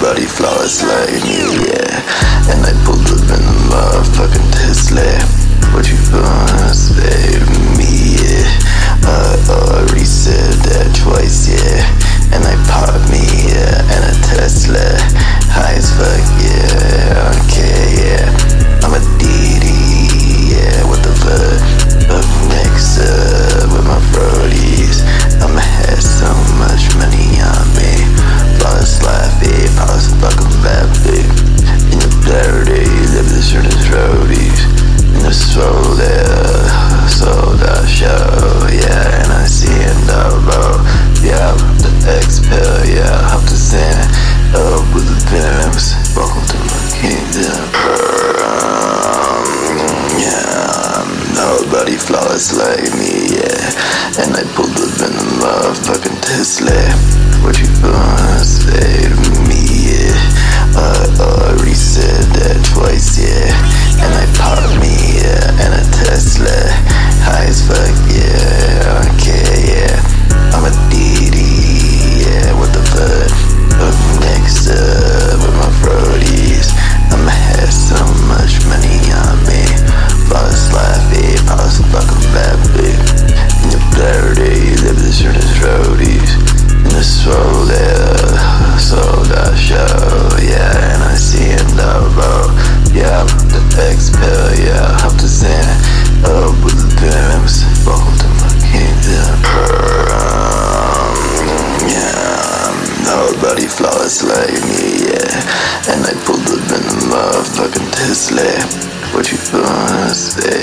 body flawless like me, yeah. And I pulled the venom off, fucking. Flowers like me, yeah. And I pulled the venom bloody flowers like me, yeah. And I pulled the in off, motherfucking Tesla. What you gonna say?